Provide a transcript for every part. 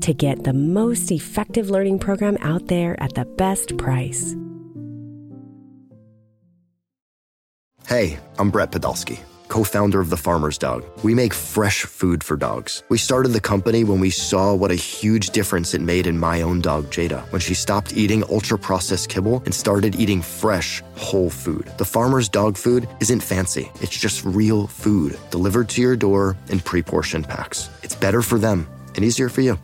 to get the most effective learning program out there at the best price. Hey, I'm Brett Podolsky co founder of The Farmer's Dog. We make fresh food for dogs. We started the company when we saw what a huge difference it made in my own dog, Jada, when she stopped eating ultra processed kibble and started eating fresh, whole food. The Farmer's Dog food isn't fancy, it's just real food delivered to your door in pre portioned packs. It's better for them and easier for you.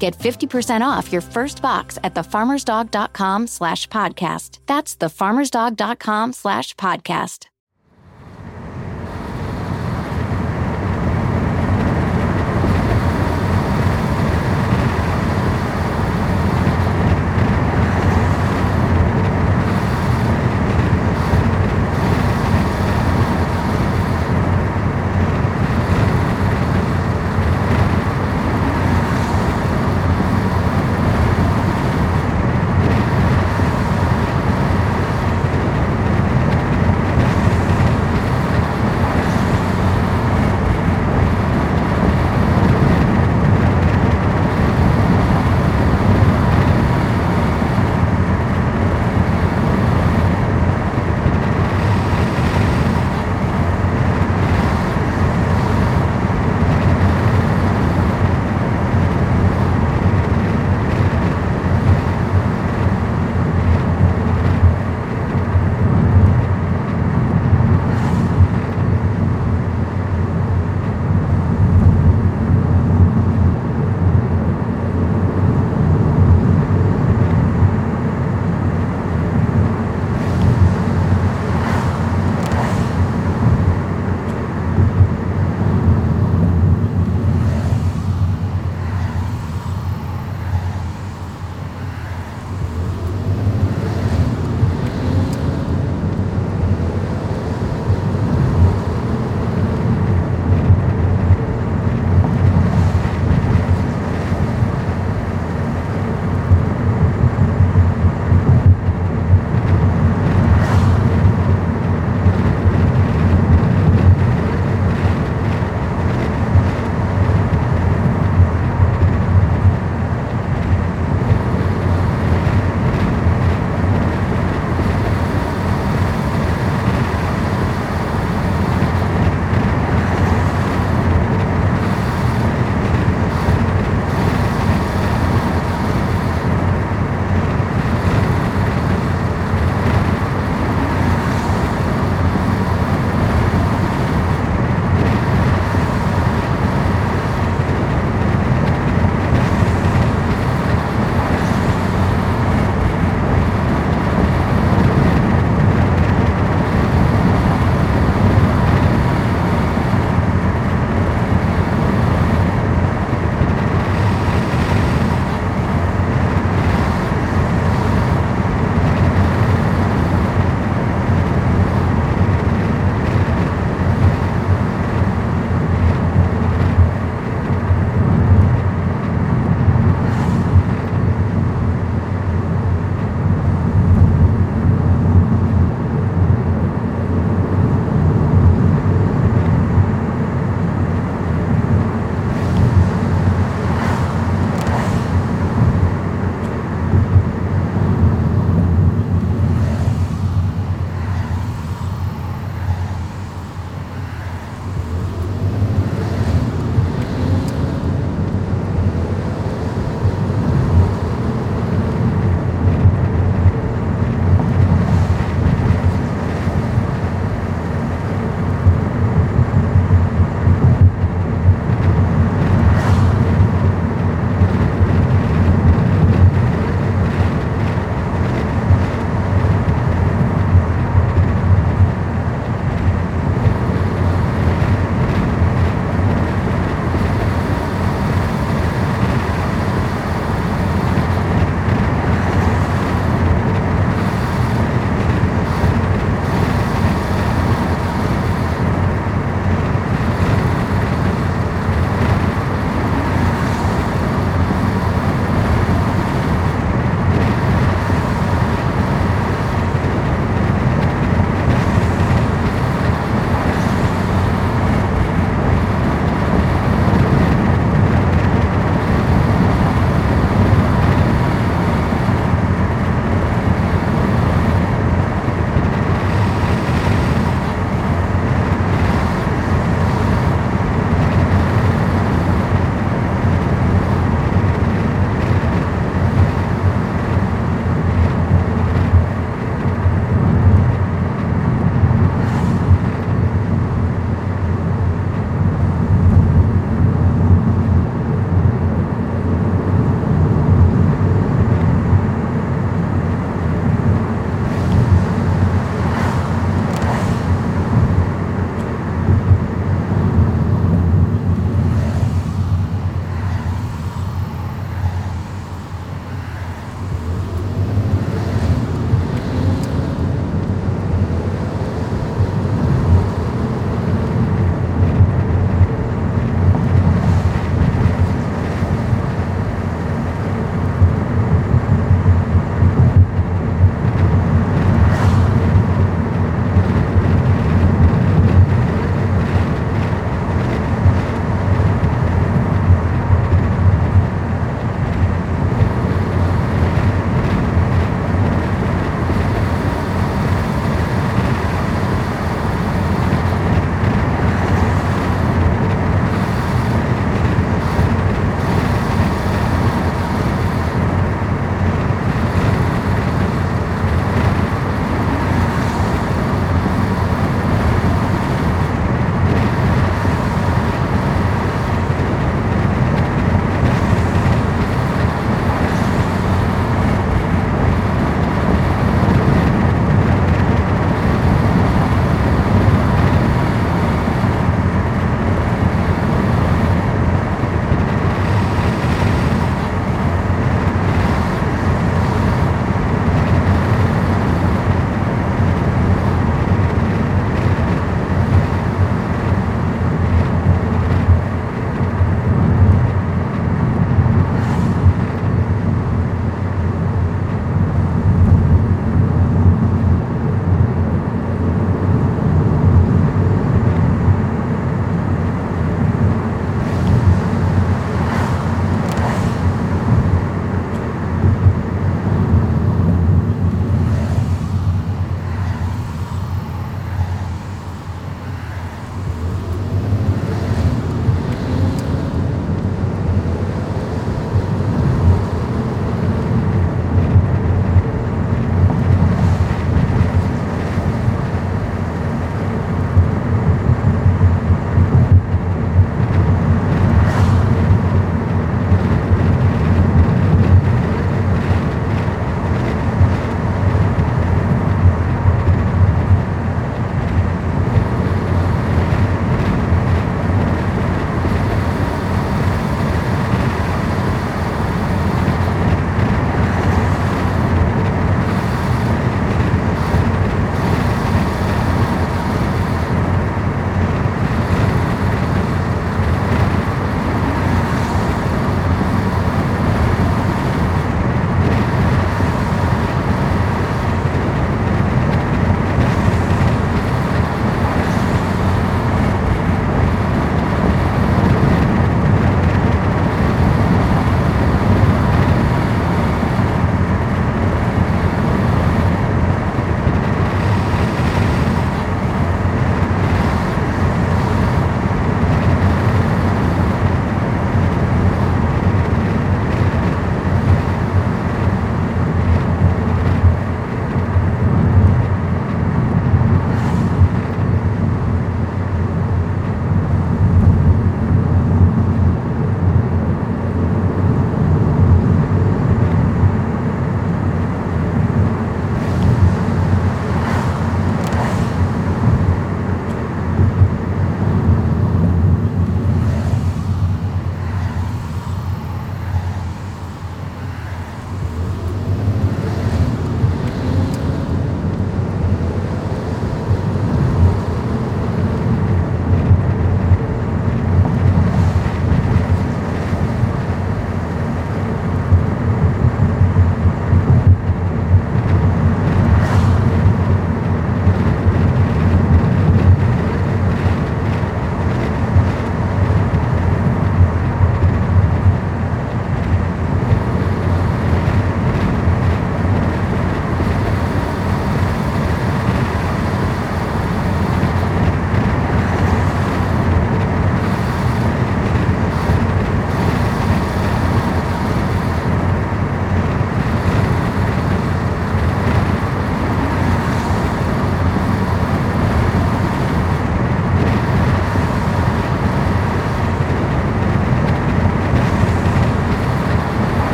Get 50% off your first box at thefarmersdog.com slash podcast. That's thefarmersdog.com slash podcast.